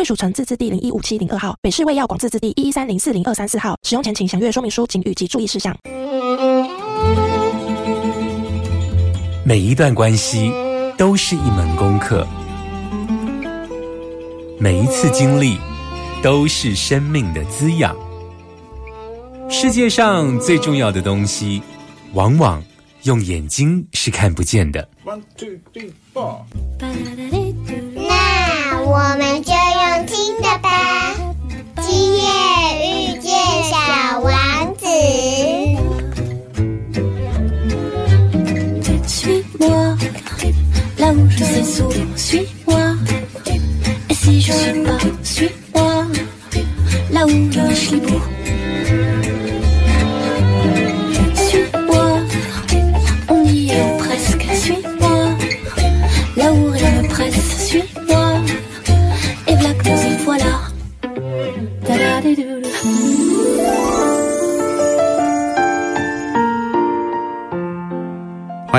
贵属城自治地零一五七零二号，北市卫药广自治地一一三零四零二三四号。使用前请详阅说明书、请语及注意事项。每一段关系都是一门功课，每一次经历都是生命的滋养。世界上最重要的东西，往往用眼睛是看不见的。One two three four。我们就用听的吧。今夜遇见小王子。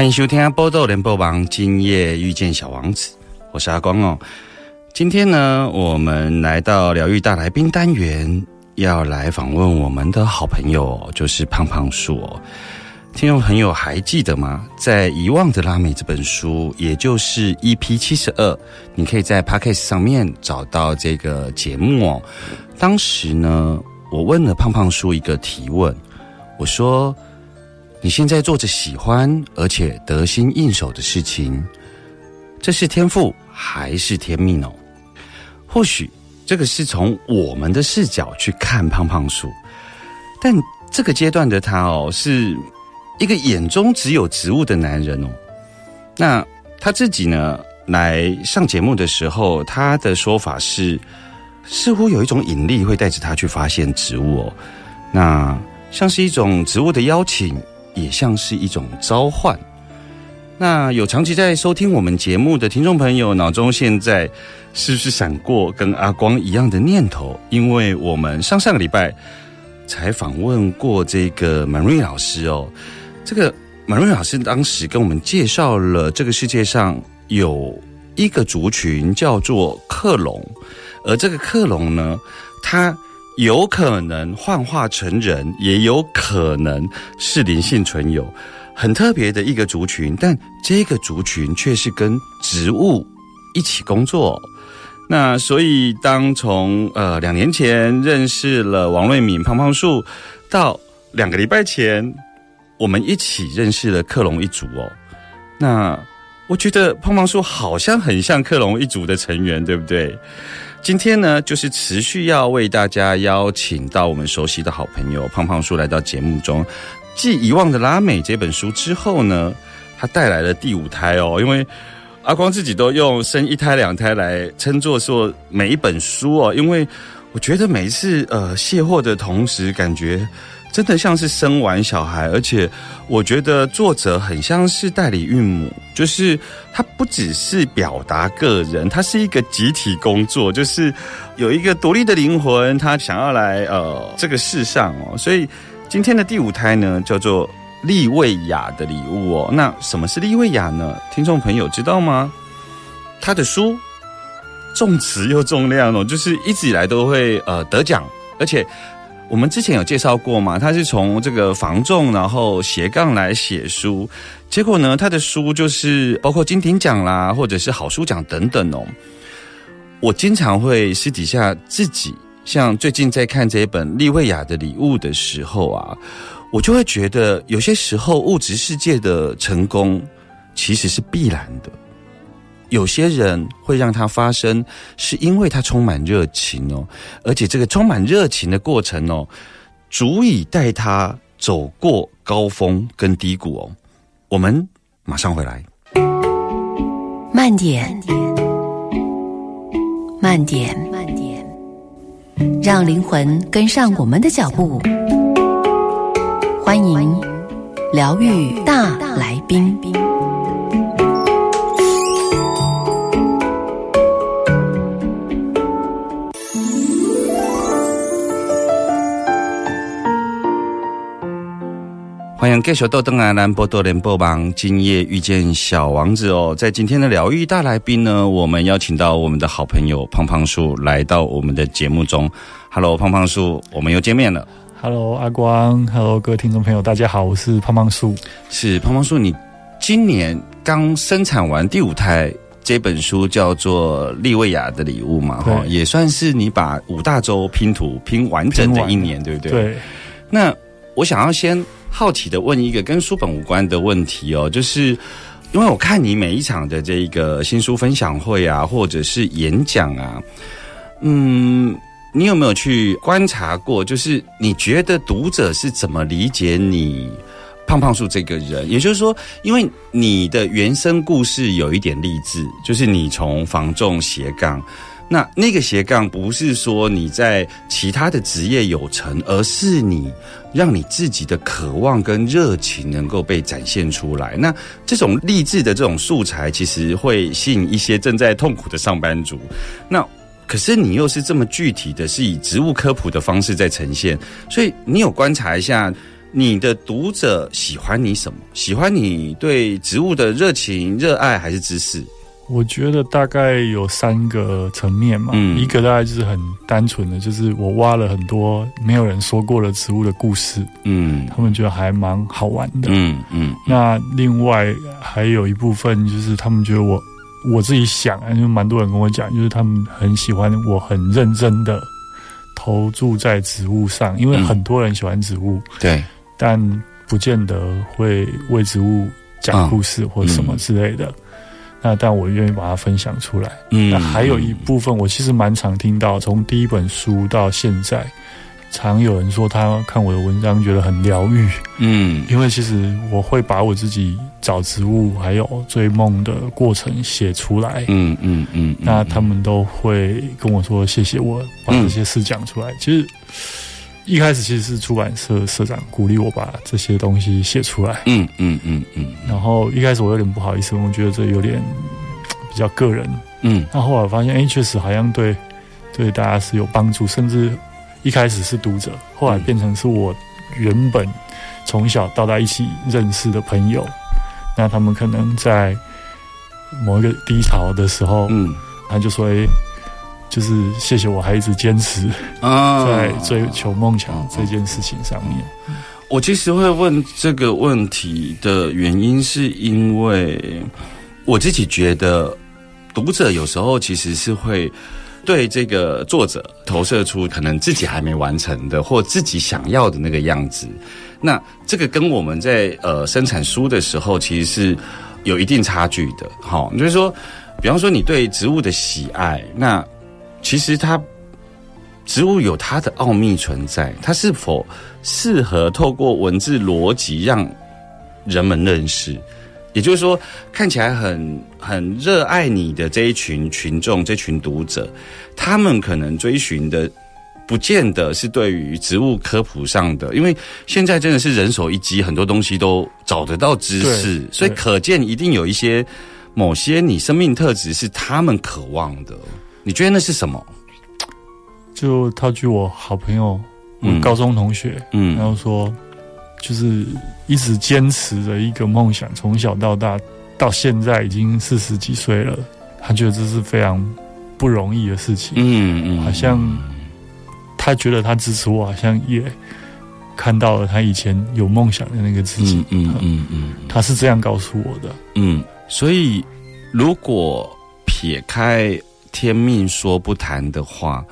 欢迎收听《波豆联播王》，今夜遇见小王子，我是阿光哦。今天呢，我们来到疗愈大来宾单元，要来访问我们的好朋友，就是胖胖树哦。听众朋友还记得吗？在《遗忘的拉美》这本书，也就是 EP 七十二，你可以在 Podcast 上面找到这个节目哦。当时呢，我问了胖胖叔一个提问，我说。你现在做着喜欢而且得心应手的事情，这是天赋还是天命哦？或许这个是从我们的视角去看胖胖鼠，但这个阶段的他哦，是一个眼中只有植物的男人哦。那他自己呢，来上节目的时候，他的说法是，似乎有一种引力会带着他去发现植物哦。那像是一种植物的邀请。也像是一种召唤。那有长期在收听我们节目的听众朋友，脑中现在是不是闪过跟阿光一样的念头？因为我们上上个礼拜才访问过这个满瑞老师哦，这个满瑞老师当时跟我们介绍了这个世界上有一个族群叫做克隆，而这个克隆呢，它。有可能幻化成人，也有可能是灵性存有，很特别的一个族群。但这个族群却是跟植物一起工作。那所以，当从呃两年前认识了王瑞敏胖胖树，到两个礼拜前，我们一起认识了克隆一族哦。那我觉得胖胖树好像很像克隆一族的成员，对不对？今天呢，就是持续要为大家邀请到我们熟悉的好朋友胖胖叔来到节目中。继《遗忘的拉美》这本书之后呢，他带来了第五胎哦。因为阿光自己都用生一胎、两胎来称作说每一本书哦。因为我觉得每一次呃卸货的同时，感觉真的像是生完小孩，而且我觉得作者很像是代理孕母，就是他不只是表达个人，他是一个集体工作，就是有一个独立的灵魂，他想要来呃这个世上哦。所以今天的第五胎呢，叫做利维亚的礼物哦。那什么是利维亚呢？听众朋友知道吗？他的书重词又重量哦，就是一直以来都会呃得奖，而且。我们之前有介绍过嘛？他是从这个防重，然后斜杠来写书，结果呢，他的书就是包括金鼎奖啦，或者是好书奖等等哦。我经常会私底下自己，像最近在看这一本利维亚的礼物的时候啊，我就会觉得有些时候物质世界的成功其实是必然的。有些人会让它发生，是因为他充满热情哦，而且这个充满热情的过程哦，足以带他走过高峰跟低谷哦。我们马上回来。慢点，慢慢点，慢点，让灵魂跟上我们的脚步。欢迎疗愈大来宾。欢迎继续到登来兰波多联播网，今夜遇见小王子哦。在今天的疗愈大来宾呢，我们邀请到我们的好朋友胖胖树来到我们的节目中。Hello，胖胖树，我们又见面了。Hello，阿光，Hello，各位听众朋友，大家好，我是胖胖树。是胖胖树，你今年刚生产完第五胎，这本书叫做《利维亚的礼物》嘛，哈，也算是你把五大洲拼图拼完整的一年，对不对？。对，那我想要先好奇的问一个跟书本无关的问题哦，就是因为我看你每一场的这个新书分享会啊，或者是演讲啊，嗯，你有没有去观察过？就是你觉得读者是怎么理解你胖胖树这个人？也就是说，因为你的原生故事有一点励志，就是你从防重斜杠。那那个斜杠不是说你在其他的职业有成，而是你让你自己的渴望跟热情能够被展现出来。那这种励志的这种素材，其实会吸引一些正在痛苦的上班族。那可是你又是这么具体的，是以植物科普的方式在呈现，所以你有观察一下你的读者喜欢你什么？喜欢你对植物的热情、热爱，还是知识？我觉得大概有三个层面嘛，嗯。一个大概就是很单纯的，就是我挖了很多没有人说过的植物的故事，嗯。他们觉得还蛮好玩的。嗯嗯那另外还有一部分就是他们觉得我我自己想，就蛮多人跟我讲，就是他们很喜欢我很认真的投注在植物上，因为嗯很多人喜欢植物，对，但不见得会为植物讲故事或什么嗯。之类的。那但我愿意把它分享出来。嗯那还有一部分，我其实蛮常听到，从第一本书到现在，常有人说他看我的文章觉得很疗愈，嗯因为其实我会把我自己找植物还有追梦的过程写出来。嗯嗯嗯，那他们都会跟我说谢谢我把这些事讲出来。其实一开始其实是出版社社长鼓励我把这些东西写出来，嗯嗯嗯嗯。然后一开始我有点不好意思，我觉得这有点比较个人。嗯。那后来我发现，哎，确实好像对对大家是有帮助，甚至一开始是读者，后来变成是我原本从小到大一起认识的朋友。那他们可能在某一个低潮的时候，嗯。他就说：“哎，就是谢谢我还一直坚持啊在追求梦想这件事情上面。我其实会问这个问题的原因，是因为我自己觉得读者有时候其实是会对这个作者投射出可能自己还没完成的，或自己想要的那个样子。那这个跟我们在呃生产书的时候，其实是有一定差距的。好、就是说，比方说你对植物的喜爱，那其实它植物有它的奥秘存在，它是否适合透过文字逻辑让人们认识？也就是说，看起来很很热爱你的这一群群众、这群读者，他们可能追寻的。不见得是对于植物科普上的，因为现在真的是人手一机，很多东西都找得到知识，所以可见一定有一些某些你生命特质是他们渴望的。你觉得那是什么？就套句我好朋友，我嗯高中同学，嗯然后说，就是一直坚持着一个梦想，从小到大，到现在已经四十几岁了，他觉得这是非常不容易的事情。嗯嗯，好像他觉得他支持我，好像也看到了他以前有梦想的那个自己。嗯嗯嗯他是这样告诉我的。嗯，所以如果撇开天命说不谈的话，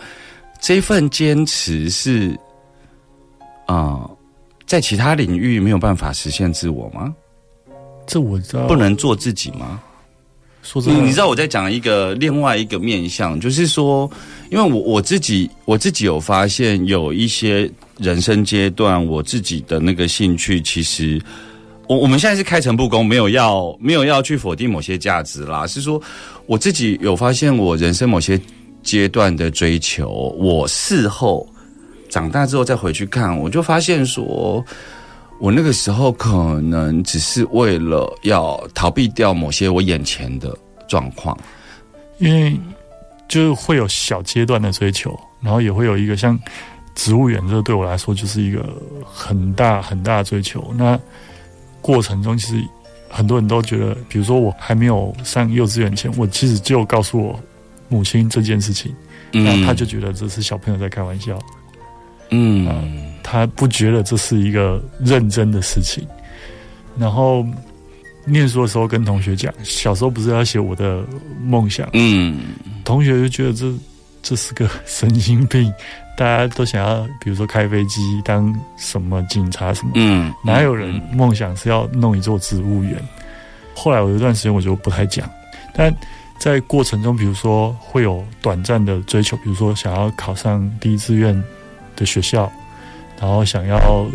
这份坚持是啊、在其他领域没有办法实现自我吗？这我知道，不能做自己吗？说真的，你你知道我在讲一个另外一个面向，就是说，因为我我自己我自己有发现有一些人生阶段，我自己的那个兴趣，其实我我们现在是开诚布公，没有要没有要去否定某些价值啦，是说我自己有发现我人生某些阶段的追求，我事后长大之后再回去看，我就发现说，我那个时候可能只是为了要逃避掉某些我眼前的状况。因为就是会有小阶段的追求，然后也会有一个像植物园，这对我来说就是一个很大很大的追求。那过程中其实很多人都觉得，比如说我还没有上幼稚园前，我其实就告诉我母亲这件事情，那他就觉得这是小朋友在开玩笑，嗯。他不觉得这是一个认真的事情。然后念书的时候跟同学讲，小时候不是要写我的梦想，嗯。同学就觉得这这是个神经病，大家都想要，比如说开飞机、当什么警察什么，嗯，哪有人梦想是要弄一座植物园？后来我有一段时间我就不太讲，但在过程中，比如说会有短暂的追求，比如说想要考上第一志愿的学校，然后想要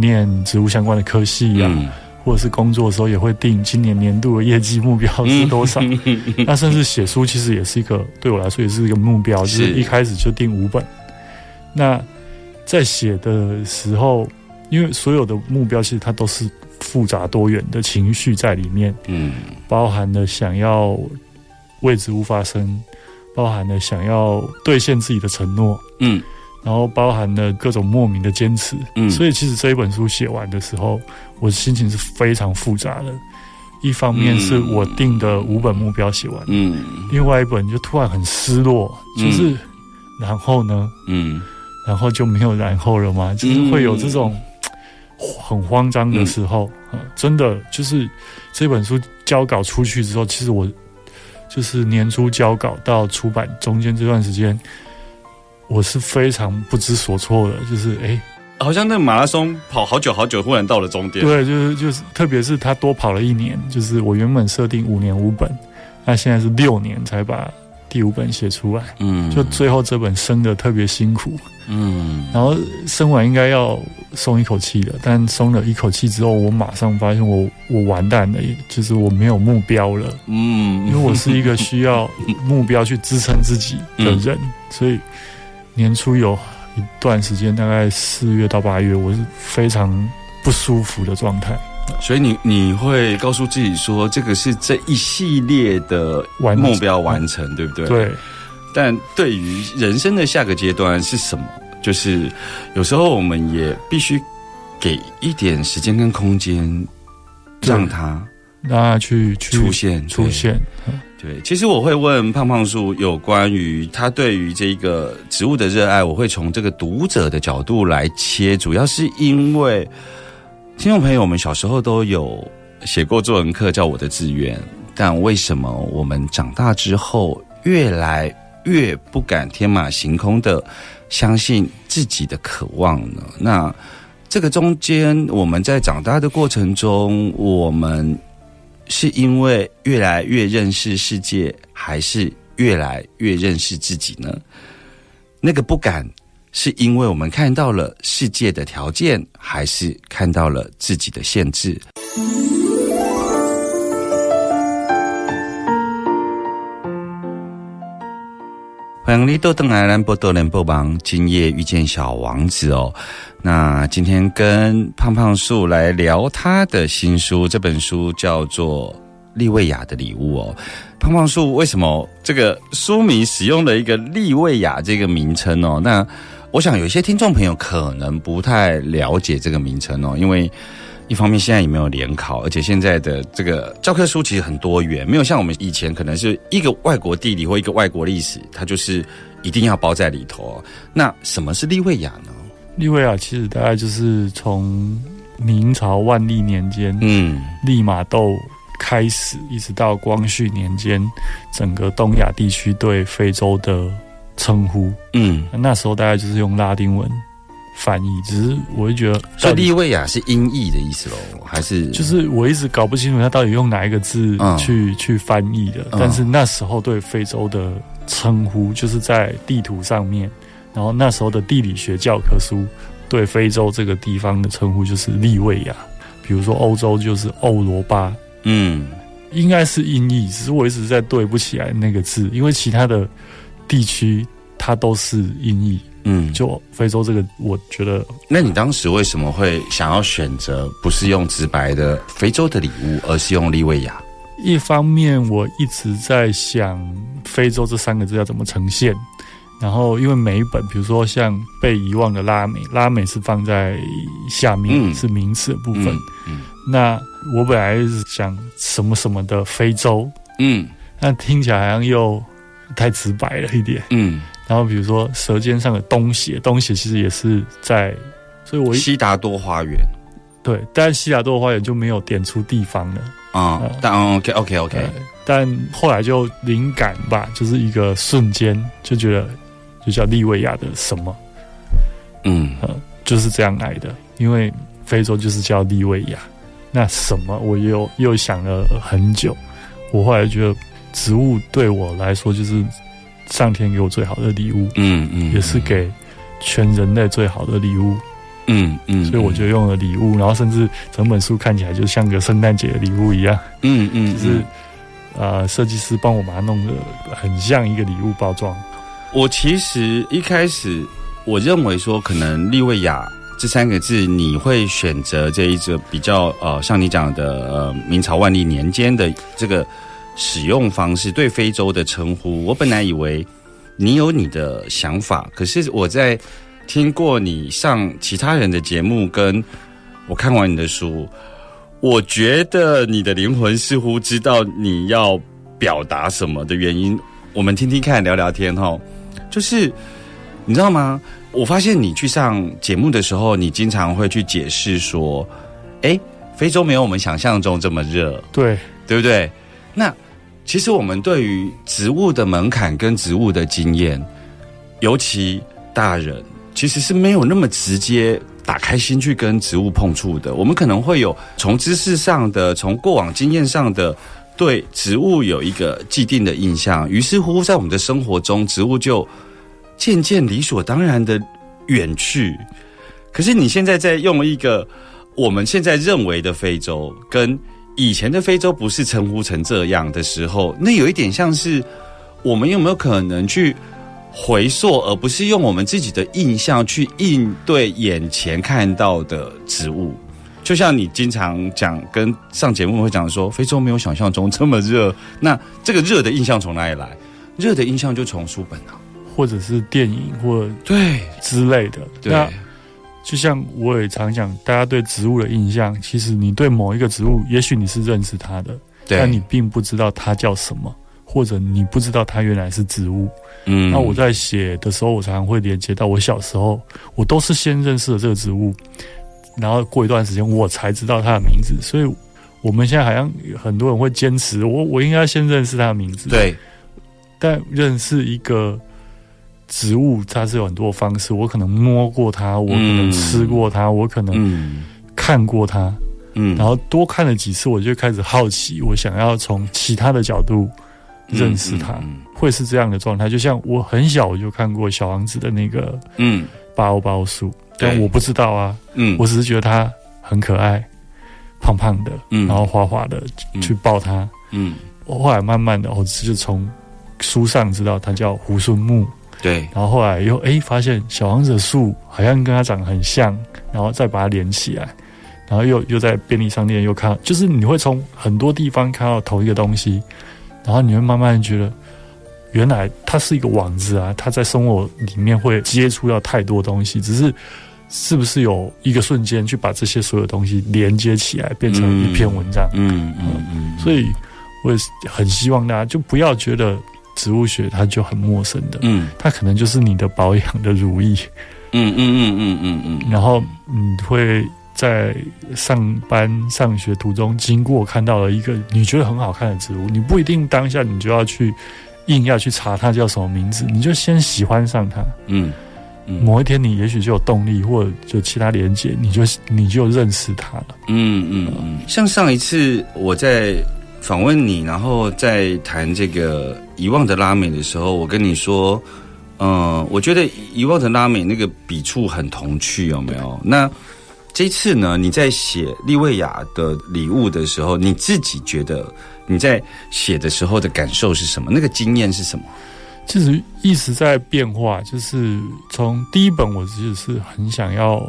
念植物相关的科系啊，嗯或者是工作的时候也会定今年年度的业绩目标是多少。那甚至写书其实也是一个对我来说也是一个目标，就是是一开始就定五本。那在写的时候，因为所有的目标其实它都是复杂多元的情绪在里面，嗯。包含了想要为植物发生，包含了想要兑现自己的承诺，嗯。然后包含了各种莫名的坚持。嗯，所以其实这一本书写完的时候，我的心情是非常复杂的。一方面是我定的五本目标写完，嗯。另外一本就突然很失落，就是、然后呢，嗯然后就没有然后了吗？就是会有这种很慌张的时候，嗯真的就是这本书交稿出去之后，其实我就是年初交稿到出版中间这段时间，我是非常不知所措的，就是哎。好像那个马拉松跑好久好久，忽然到了终点。对，就是就是，特别是他多跑了一年，就是我原本设定五年五本，那现在是六年才把第五本写出来，嗯。就最后这本生的特别辛苦，嗯。然后生完应该要松一口气的，但松了一口气之后，我马上发现我我完蛋了，就是我没有目标了，嗯。因为我是一个需要目标去支撑自己的人，所以年初有一段时间，大概四月到八月，我是非常不舒服的状态。所以你你会告诉自己说，这个是这一系列的完目标完成，对不对？。对，但对于人生的下个阶段是什么？就是有时候我们也必须给一点时间跟空间，让它让他去去出现出。现。对其实我会问胖胖叔有关于他对于这个植物的热爱，我会从这个读者的角度来切，主要是因为听众朋友我们小时候都有写过作文课叫《我的志愿》，但为什么我们长大之后越来越不敢天马行空的相信自己的渴望呢？那这个中间，我们在长大的过程中，我们是因为越来越认识世界，还是越来越认识自己呢？那个不敢，是因为我们看到了世界的条件，还是看到了自己的限制？欢迎你到邓来兰波多人播帮，今夜遇见小王子哦。那今天跟胖胖树来聊他的新书，这本书叫做《利维亚的礼物》哦。胖胖树为什么这个书名使用了一个利维亚这个名称哦？那我想有一些听众朋友可能不太了解这个名称哦，因为一方面现在也没有联考，而且现在的这个教科书其实很多元，没有像我们以前可能是一个外国地理或一个外国历史，它就是一定要包在里头哦。那什么是利维亚呢？利维亚其实大概就是从明朝万历年间嗯利玛窦开始，一直到光绪年间，整个东亚地区对非洲的称呼。嗯，那时候大概就是用拉丁文翻译，只是我会觉得所以利维亚是音译的意思喽，还是？就是我一直搞不清楚他到底用哪一个字嗯。去、去翻译的，嗯。但是那时候对非洲的称呼就是在地图上面，然后那时候的地理学教科书对非洲这个地方的称呼就是利维亚，比如说欧洲就是欧罗巴，嗯。应该是音译，只是我一直在对不起来那个字，因为其他的地区它都是音译。嗯，就非洲这个，我觉得，那你当时为什么会想要选择不是用直白的非洲的礼物，而是用利维亚？一方面我一直在想非洲这三个字要怎么呈现，然后因为每一本，比如说像被遗忘的拉美，拉美是放在下面，嗯是名词的部分。嗯那我本来是想什么什么的非洲，嗯那听起来好像又太直白了一点。嗯，然后比如说《舌尖上的东邪》，东邪其实也是在，所以我一西达多花园对，但是西达多花园就没有点出地方了。啊嗯，但 OK OK OK，对，但后来就灵感吧，就是一个瞬间就觉得就叫利维亚的什么，嗯呃，就是这样来的。因为非洲就是叫利维亚，那什么我又又想了很久。我后来觉得植物对我来说就是上天给我最好的礼物，嗯嗯，也是给全人类最好的礼物。嗯嗯，所以我就用了礼物，然后甚至整本书看起来就像个圣诞节的礼物一样。嗯嗯，就是呃，设计师帮我把它弄得很像一个礼物包装。我其实一开始我认为说，可能利维亚这三个字，你会选择这一个比较呃，像你讲的呃，明朝万历年间的这个使用方式，对非洲的称呼。我本来以为你有你的想法，可是我在听过你上其他人的节目，跟我看完你的书，我觉得你的灵魂似乎知道你要表达什么的原因。我们听听看，聊聊天哈。就是你知道吗？我发现你去上节目的时候，你经常会去解释说，哎，非洲没有我们想象中这么热，对，对不对？那其实我们对于植物的门槛跟植物的经验，尤其大人其实是没有那么直接打开心去跟植物碰触的。我们可能会有从知识上的、从过往经验上的对植物有一个既定的印象，于是乎在我们的生活中，植物就渐渐理所当然的远去。可是你现在在用一个我们现在认为的非洲，跟以前的非洲不是称呼成这样的时候，那有一点像是我们有没有可能去回溯，而不是用我们自己的印象去应对眼前看到的植物？就像你经常讲，跟上节目会讲说，非洲没有想象中这么热。那这个热的印象从哪里来？热的印象就从书本啊，或者是电影或对之类的。对那就像我也常讲，大家对植物的印象，其实你对某一个植物，也许你是认识它的，但你并不知道它叫什么，或者你不知道它原来是植物。嗯那我在写的时候，我常常会连接到我小时候，我都是先认识了这个植物，然后过一段时间我才知道它的名字。所以我们现在好像很多人会坚持，我我应该先认识它的名字。，对，但认识一个植物，它是有很多方式。我可能摸过它，我可能吃过它，我可能嗯。看过它，嗯，然后多看了几次，我就开始好奇，我想要从其他的角度认识它。嗯会是这样的状态，就像我很小我就看过小王子的那个嗯。巴欧巴欧树，但我不知道啊，嗯，我只是觉得它很可爱，胖胖的，嗯。然后滑滑的，嗯。去抱它。嗯。我后来慢慢的，我就从书上知道它叫猢狲木，对，然后后来又哎发现小王子的树好像跟它长得很像，然后再把它连起来，然后又又在便利商店又看，就是你会从很多地方看到同一个东西，然后你会慢慢觉得，原来它是一个网子啊，它在生活里面会接触到太多东西，只是是不是有一个瞬间去把这些所有东西连接起来，变成一篇文章？嗯嗯嗯，所以我也是很希望大家就不要觉得植物学它就很陌生的，嗯。它可能就是你的保养的如意，嗯嗯嗯嗯嗯嗯，然后你会在上班上学途中经过看到了一个你觉得很好看的植物，你不一定当下你就要去硬要去查它叫什么名字，你就先喜欢上它，嗯嗯。某一天你也许就有动力或者就其他连接，你就你就认识它了。嗯嗯嗯，像上一次我在访问你，然后在谈这个遗忘的拉美的时候，我跟你说，嗯、我觉得遗忘的拉美那个笔触很童趣，有没有？那这次呢，你在写利维亚的礼物的时候，你自己觉得你在写的时候的感受是什么？那个经验是什么？其实一直在变化，就是从第一本我其实是很想要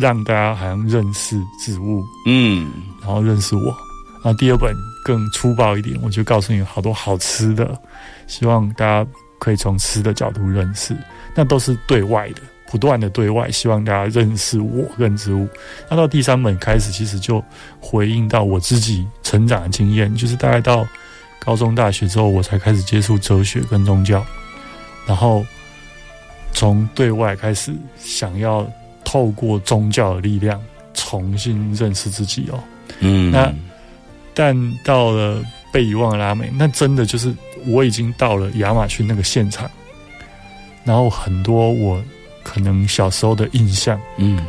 让大家好像认识植物，嗯然后认识我。然后第二本更粗暴一点，我就告诉你好多好吃的，希望大家可以从吃的角度认识，那都是对外的，不断的对外，希望大家认识我跟植物。那到第三本开始，其实就回应到我自己成长的经验，就是大概到高中、大学之后，我才开始接触哲学跟宗教，然后从对外开始想要透过宗教的力量重新认识自己哦。嗯那但到了被遗忘的拉美，那真的就是我已经到了亚马逊那个现场，然后很多我可能小时候的印象，嗯。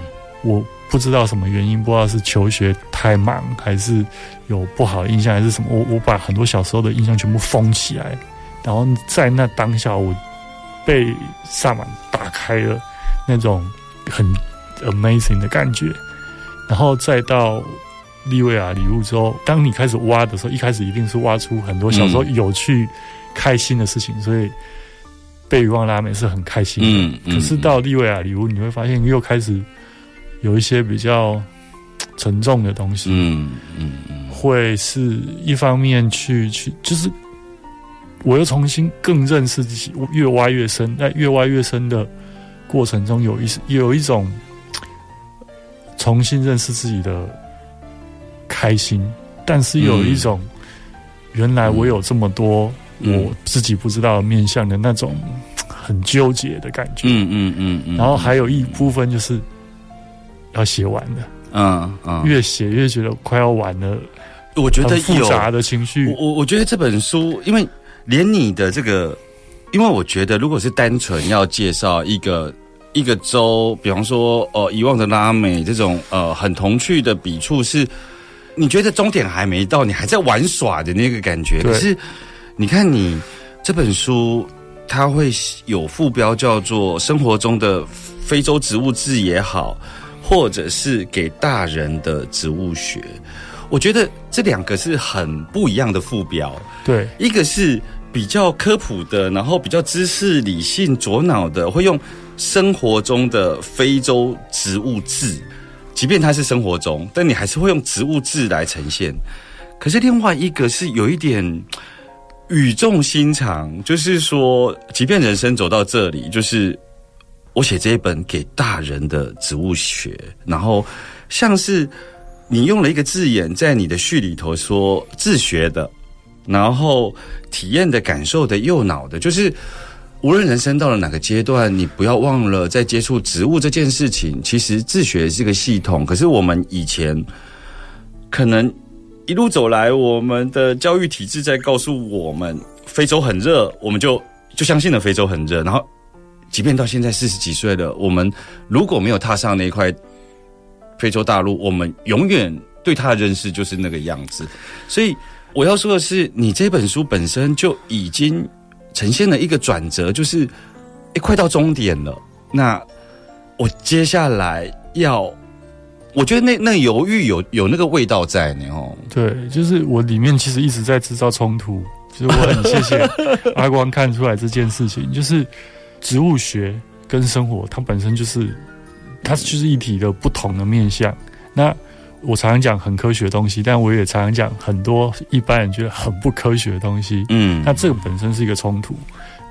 我不知道什么原因，不知道是求学太忙，还是有不好的印象，还是什么，我我把很多小时候的印象全部封起来，然后在那当下，我被萨满打开了那种很 amazing 的感觉，然后再到利维亚礼物之后，当你开始挖的时候，一开始一定是挖出很多小时候有趣、开心的事情，所以被遗忘拉美是很开心的。嗯嗯可是到利维亚礼物，你会发现又开始有一些比较沉重的东西，嗯嗯嗯会是一方面去去，就是我又重新更认识自己，越挖越深，在越挖越深的过程中，有一有一种重新认识自己的开心，但是又有一种、原来我有这么多嗯。我自己不知道的面向的那种很纠结的感觉。嗯嗯嗯嗯，然后还有一部分就是要写完的，嗯嗯，越写越觉得快要完了，我觉得很复杂的情绪。我。我我觉得这本书，因为连你的这个，因为我觉得如果是单纯要介绍一个一个州，比方说呃遗忘的拉美这种呃很童趣的笔触是，你觉得终点还没到，你还在玩耍的那个感觉。可是你看你这本书，它会有副标叫做“生活中的非洲植物志”也好，或者是给大人的植物学。我觉得这两个是很不一样的副标，对一个是比较科普的，然后比较知识理性左脑的，会用生活中的非洲植物志，即便它是生活中，但你还是会用植物字来呈现。可是另外一个是有一点语重心长，就是说，即便人生走到这里，就是我写这一本给大人的植物学，然后像是你用了一个字眼在你的序里头说自学的，然后体验的、感受的、右脑的，就是无论人生到了哪个阶段，你不要忘了在接触植物这件事情，其实自学是个系统。可是我们以前可能一路走来，我们的教育体制在告诉我们非洲很热，我们就就相信了非洲很热，然后。即便到现在四十几岁了，我们如果没有踏上那一块非洲大陆，我们永远对它的认识就是那个样子。所以我要说的是，你这本书本身就已经呈现了一个转折，就是诶，快到终点了。那我接下来要，我觉得那那犹豫有有那个味道在呢哦。对，就是我里面其实一直在制造冲突，就是我很谢谢 阿光看出来这件事情，就是植物学跟生活它本身就是它就是一体的不同的面向。那我常常讲很科学的东西，但我也常常讲很多一般人觉得很不科学的东西。嗯那这个本身是一个冲突，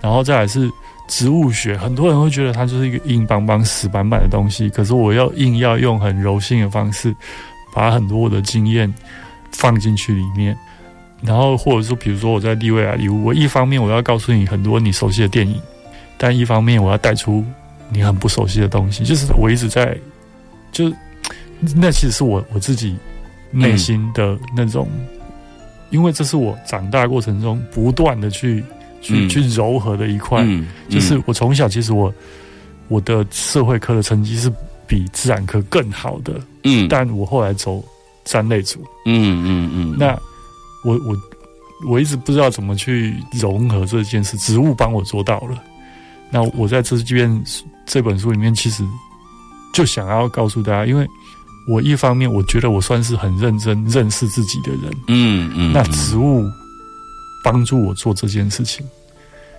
然后再来是植物学，很多人会觉得它就是一个硬邦邦、死板板的东西，可是我要硬要用很柔性的方式，把很多我的经验放进去里面，然后或者说，比如说我在利维亚礼物，我一方面我要告诉你很多你熟悉的电影，但一方面我要带出你很不熟悉的东西，就是我一直在，就是那其实是我我自己内心的那种，因为这是我长大过程中不断的去去、嗯。去柔和的一块，嗯。就是我从小其实我我的社会科的成绩是比自然科更好的，嗯。但我后来走三类组，嗯嗯嗯，那我我我一直不知道怎么去融合这件事，植物帮我做到了。那我在这边这本书里面，其实就想要告诉大家，因为我一方面我觉得我算是很认真认识自己的人，嗯嗯，那植物帮助我做这件事情，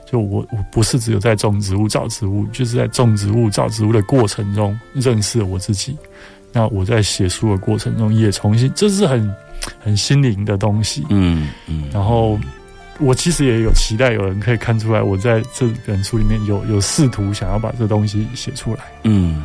就我我不是只有在种植物找植物，就是在种植物找植物的过程中认识了我自己。那我在写书的过程中也重新，这是很很心灵的东西。嗯嗯，然后我其实也有期待有人可以看出来，我在这本书里面有有试图想要把这东西写出来。嗯，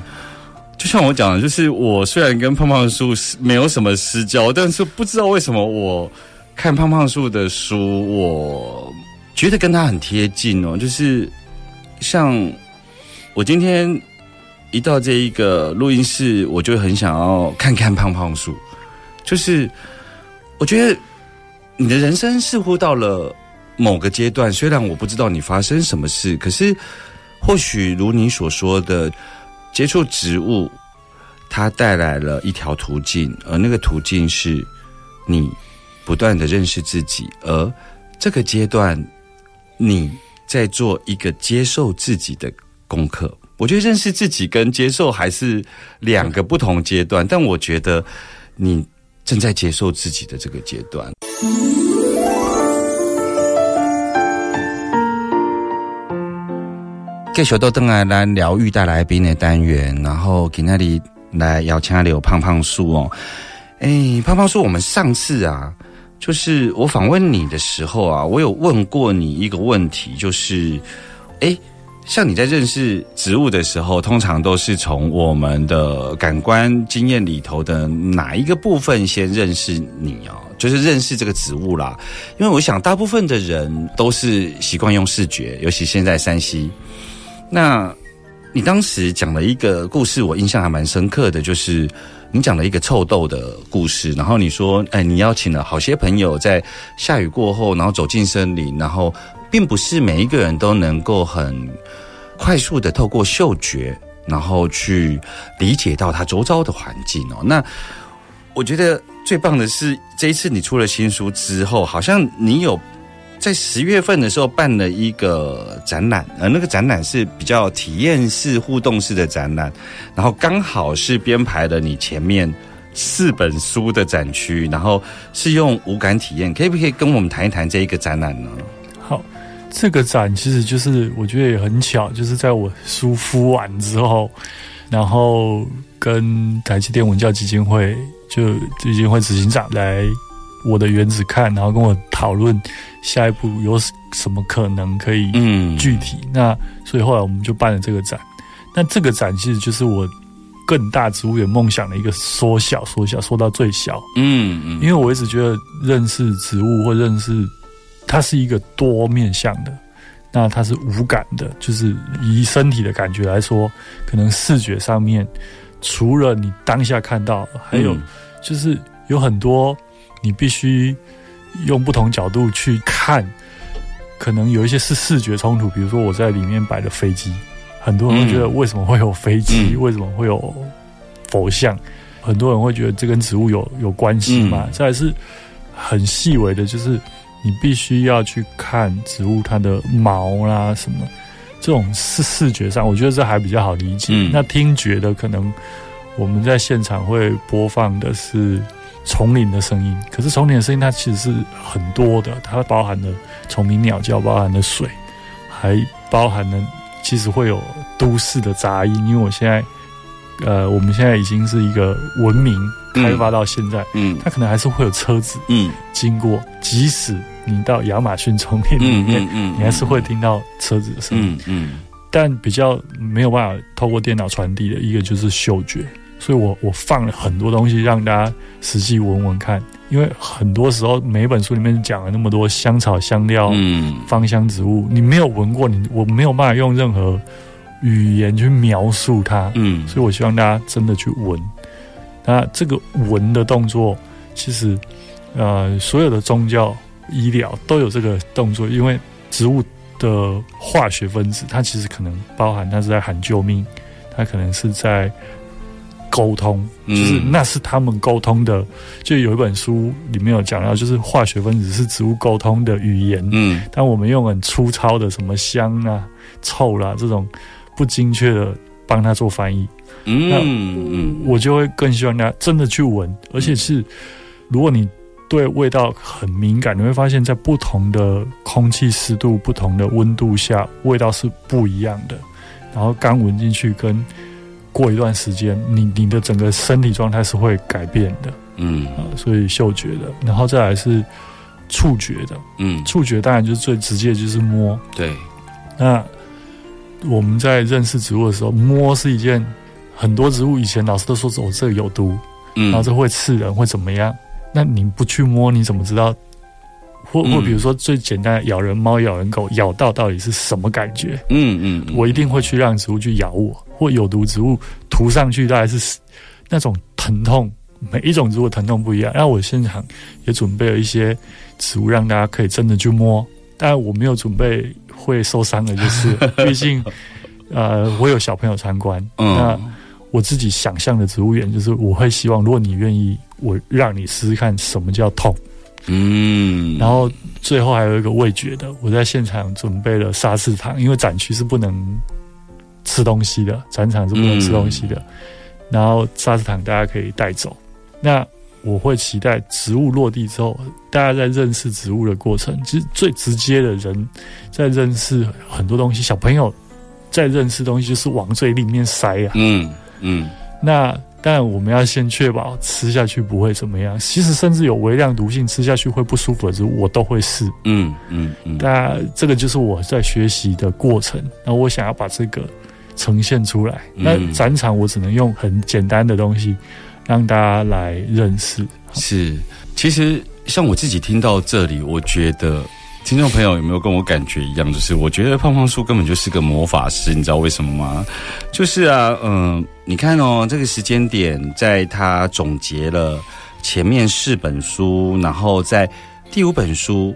就像我讲的，就是我虽然跟胖胖树是没有什么私交，但是不知道为什么我看胖胖树的书，我觉得跟他很贴近哦。就是像我今天一到这一个录音室，我就很想要看看胖胖树。就是我觉得你的人生似乎到了某个阶段，虽然我不知道你发生什么事，可是或许如你所说的。接触植物，它带来了一条途径，而那个途径是你不断的认识自己，而这个阶段你在做一个接受自己的功课。我觉得认识自己跟接受还是两个不同阶段，但我觉得你正在接受自己的这个阶段。继续都登来来疗愈带来宾的单元，然后给那里来邀请有胖胖树哦。哎，胖胖树，我们上次啊，就是我访问你的时候啊，我有问过你一个问题，就是哎，像你在认识植物的时候，通常都是从我们的感官经验里头的哪一个部分先认识你哦？就是认识这个植物啦。因为我想，大部分的人都是习惯用视觉，尤其现在山西。那，你当时讲了一个故事，我印象还蛮深刻的，就是你讲了一个臭豆的故事。然后你说，哎，你邀请了好些朋友在下雨过后，然后走进森林，然后并不是每一个人都能够很快速的透过嗅觉，然后去理解到它周遭的环境哦。那我觉得最棒的是这一次你出了新书之后，好像你有。在十月份的时候办了一个展览，呃，那个展览是比较体验式、互动式的展览，然后刚好是编排了你前面四本书的展区，然后是用无感体验，可不可以跟我们谈一谈这一个展览呢？好，这个展其实就是我觉得也很巧，就是在我书敷完之后，然后跟台积电文教基金会就基金会执行长来。我的原子看，然后跟我讨论下一步有什么可能可以具体。那所以后来我们就办了这个展。那这个展其实就是我更大植物园梦想的一个缩小、缩小、缩到最小。嗯嗯。因为我一直觉得认识植物或认识它是一个多面向的，那它是无感的，就是以身体的感觉来说，可能视觉上面除了你当下看到，还有就是有很多。你必须用不同角度去看，可能有一些是视觉冲突。比如说我在里面摆的飞机，很多人会觉得为什么会有飞机？为什么会有佛像？很多人会觉得这跟植物有有关系吗？再是很细微的，就是你必须要去看植物它的毛啦什么，这种视视觉上，我觉得这还比较好理解。那听觉的，可能我们在现场会播放的是。丛林的声音，可是丛林的声音它其实是很多的，它包含了虫鸣鸟叫，包含了水，还包含了其实会有都市的杂音。因为我现在，呃，我们现在已经是一个文明开发到现在，嗯，它可能还是会有车子，嗯，经过。即使你到亚马逊丛林里面，嗯嗯，你还是会听到车子的声音，嗯，但比较没有办法透过电脑传递的一个就是嗅觉。所以我我放了很多东西让大家实际闻闻看，因为很多时候每本书里面讲了那么多香草香料、嗯，芳香植物，你没有闻过，你我没有办法用任何语言去描述它，嗯，所以我希望大家真的去闻。那这个闻的动作，其实呃，所有的宗教、医疗都有这个动作，因为植物的化学分子，它其实可能包含它是在喊救命，它可能是在。沟通就是那是他们沟通的，就有一本书里面有讲到，就是化学分子是植物沟通的语言。嗯，但我们用很粗糙的什么香啊、臭啦这种不精确的帮他做翻译。嗯嗯，我就会更希望大家真的去闻，而且是如果你对味道很敏感，你会发现在不同的空气湿度、不同的温度下，味道是不一样的。然后刚闻进去，跟过一段时间，你你的整个身体状态是会改变的嗯啊、所以嗅觉的，然后再来是触觉的，嗯，触觉当然就是最直接，就是摸。对，那我们在认识植物的时候，摸是一件很多植物以前老师都说哦这个有毒，嗯然后这会刺人，会怎么样？那你不去摸，你怎么知道？或或嗯比如说最简单的咬人猫、咬人狗，咬到到底是什么感觉？嗯嗯，嗯我一定会去让植物去咬我，或有毒植物涂上去，大概是那种疼痛，每一种植物疼痛不一样。那我现场也准备了一些植物，让大家可以真的去摸。但我没有准备会受伤的，就是 毕竟呃我有小朋友参观，那嗯我自己想象的植物园就是我会希望，如果你愿意，我让你试试看什么叫痛。嗯，然后最后还有一个味觉的，我在现场准备了沙士糖，因为展区是不能吃东西的，展场是不能吃东西的。然后沙士糖大家可以带走。那我会期待植物落地之后，大家在认识植物的过程，其实最直接的人在认识很多东西，小朋友在认识东西就是往嘴里面塞啊。嗯嗯那当然，我们要先确保吃下去不会怎么样。其实甚至有微量毒性，吃下去会不舒服的植物，我都会试。嗯嗯嗯，大家这个就是我在学习的过程，那我想要把这个呈现出来。嗯那展场我只能用很简单的东西让大家来认识。是，其实像我自己听到这里，我觉得听众朋友有没有跟我感觉一样？就是我觉得胖胖叔根本就是个魔法师，你知道为什么吗？就是啊，嗯、你看哦，这个时间点，在他总结了前面四本书，然后在第五本书。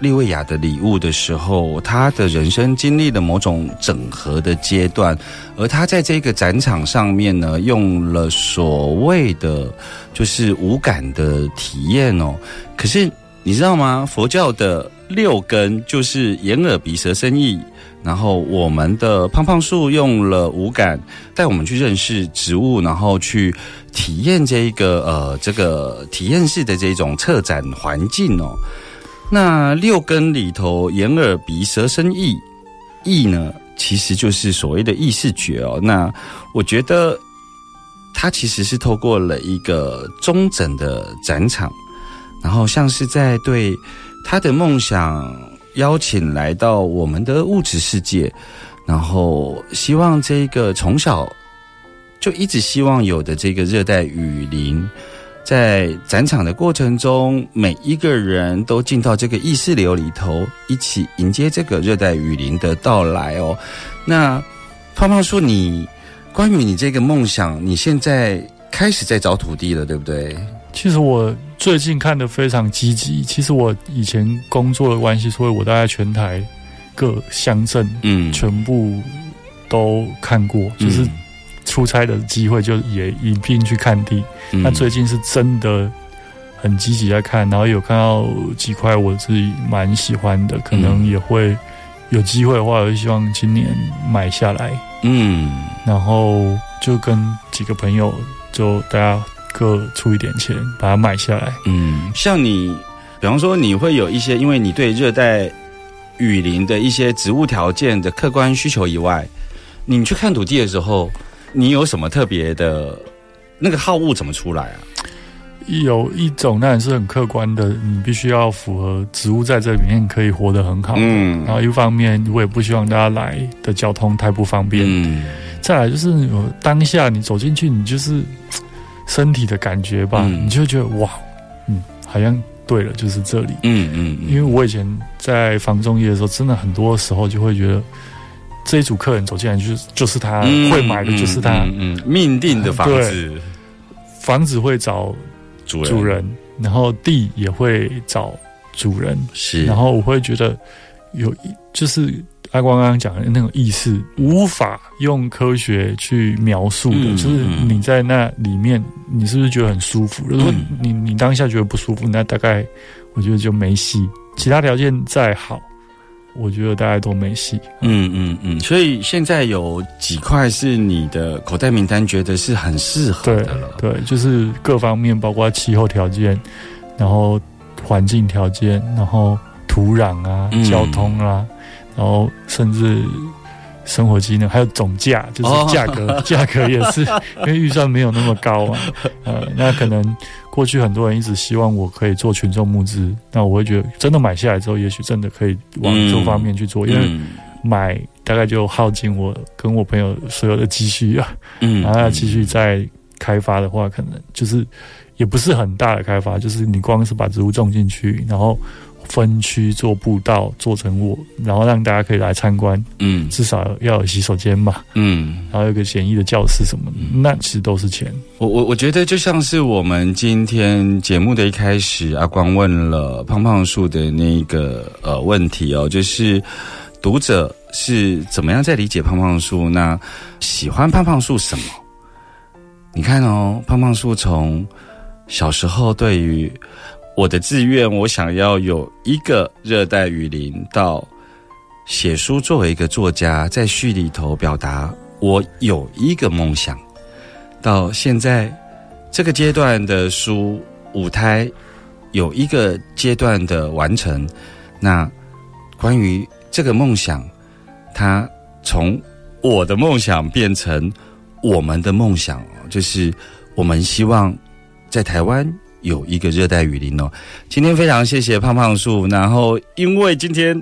利维亚的礼物的时候，他的人生经历了某种整合的阶段，而他在这个展场上面呢，用了所谓的就是无感的体验哦。可是你知道吗？佛教的六根就是眼、耳、鼻、舌、身、意。然后我们的胖胖树用了五感带我们去认识植物，然后去体验这一个呃这个体验式的这种策展环境哦。那六根里头，眼、耳、鼻、舌、身、意，意呢，其实就是所谓的意视觉哦。那我觉得它其实是透过了一个中整的展场，然后像是在对他的梦想邀请来到我们的物质世界，然后希望这个从小就一直希望有的这个热带雨林。在展场的过程中，每一个人都进到这个意识流里头，一起迎接这个热带雨林的到来哦。那胖胖说你关于你这个梦想，你现在开始在找土地了，对不对？其实我最近看的非常积极。其实我以前工作的关系，所以我大概全台各乡镇嗯，全部都看过，就是嗯出差的机会就也一并去看地。嗯。那最近是真的很积极在看，然后有看到几块我自己蛮喜欢的，可能也会有机会的话，我就希望今年买下来，嗯。然后就跟几个朋友就大家各出一点钱把它买下来。嗯，像你，比方说你会有一些，因为你对热带雨林的一些植物条件的客观需求以外，你去看土地的时候，你有什么特别的那个好物怎么出来啊？有一种当然是很客观的，你必须要符合植物在这里面可以活得很好。嗯然后一方面，我也不希望大家来的交通太不方便。嗯再来就是有当下你走进去，你就是嘖身体的感觉吧，嗯。你就会觉得哇，嗯，好像对了，就是这里。嗯嗯，因为我以前在房中业的时候，真的很多时候就会觉得这一组客人走进来就是就是他、嗯会买的就是他，嗯命定的房子。房子会找主人主人，然后地也会找主人，是，然后我会觉得有一就是阿光刚刚讲的那种意识，无法用科学去描述的，嗯就是嗯你在那里面，你是不是觉得很舒服？如果嗯你你当下觉得不舒服，那大概我觉得就没戏。其他条件再好，我觉得大家都没戏。嗯嗯嗯，所以现在有几块是你的口袋名单，觉得是很适合对的了。对，就是各方面，包括气候条件，然后环境条件，然后土壤啊、嗯交通啊，然后甚至生活机能，还有总价，就哦是价格，价格也是因为预算没有那么高啊。呃，那可能过去很多人一直希望我可以做群众募资，那我会觉得真的买下来之后，也许真的可以往这方面去做，因为嗯买大概就耗尽我跟我朋友所有的积蓄啊。嗯然后要继续再开发的话，可能就是也不是很大的开发，就是你光是把植物种进去，然后分区做步道，做成我，然后让大家可以来参观，嗯至少要有洗手间嘛，嗯，然后有个简易的教室什么的，那其实都是钱。我我我觉得就像是我们今天节目的一开始，阿光问了胖胖树的那个呃问题哦，就是读者是怎么样在理解胖胖树？那喜欢胖胖树什么？你看哦，胖胖树从小时候对于我的志愿，我想要有一个热带雨林，到写书作为一个作家，在序里头表达我有一个梦想。到现在这个阶段的书舞台有一个阶段的完成，那关于这个梦想，它从我的梦想变成我们的梦想，就是我们希望在台湾有一个热带雨林哦。今天非常谢谢胖胖树，然后因为今天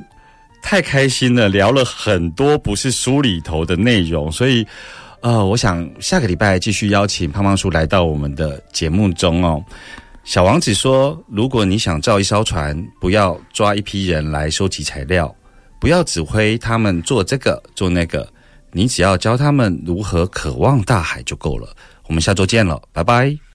太开心了，聊了很多不是书里头的内容，所以。呃，我想下个礼拜继续邀请胖胖叔来到我们的节目中哦。小王子说：“如果你想造一艘船，不要抓一批人来收集材料，不要指挥他们做这个做那个，你只要教他们如何渴望大海就够了。”我们下周见了，拜拜。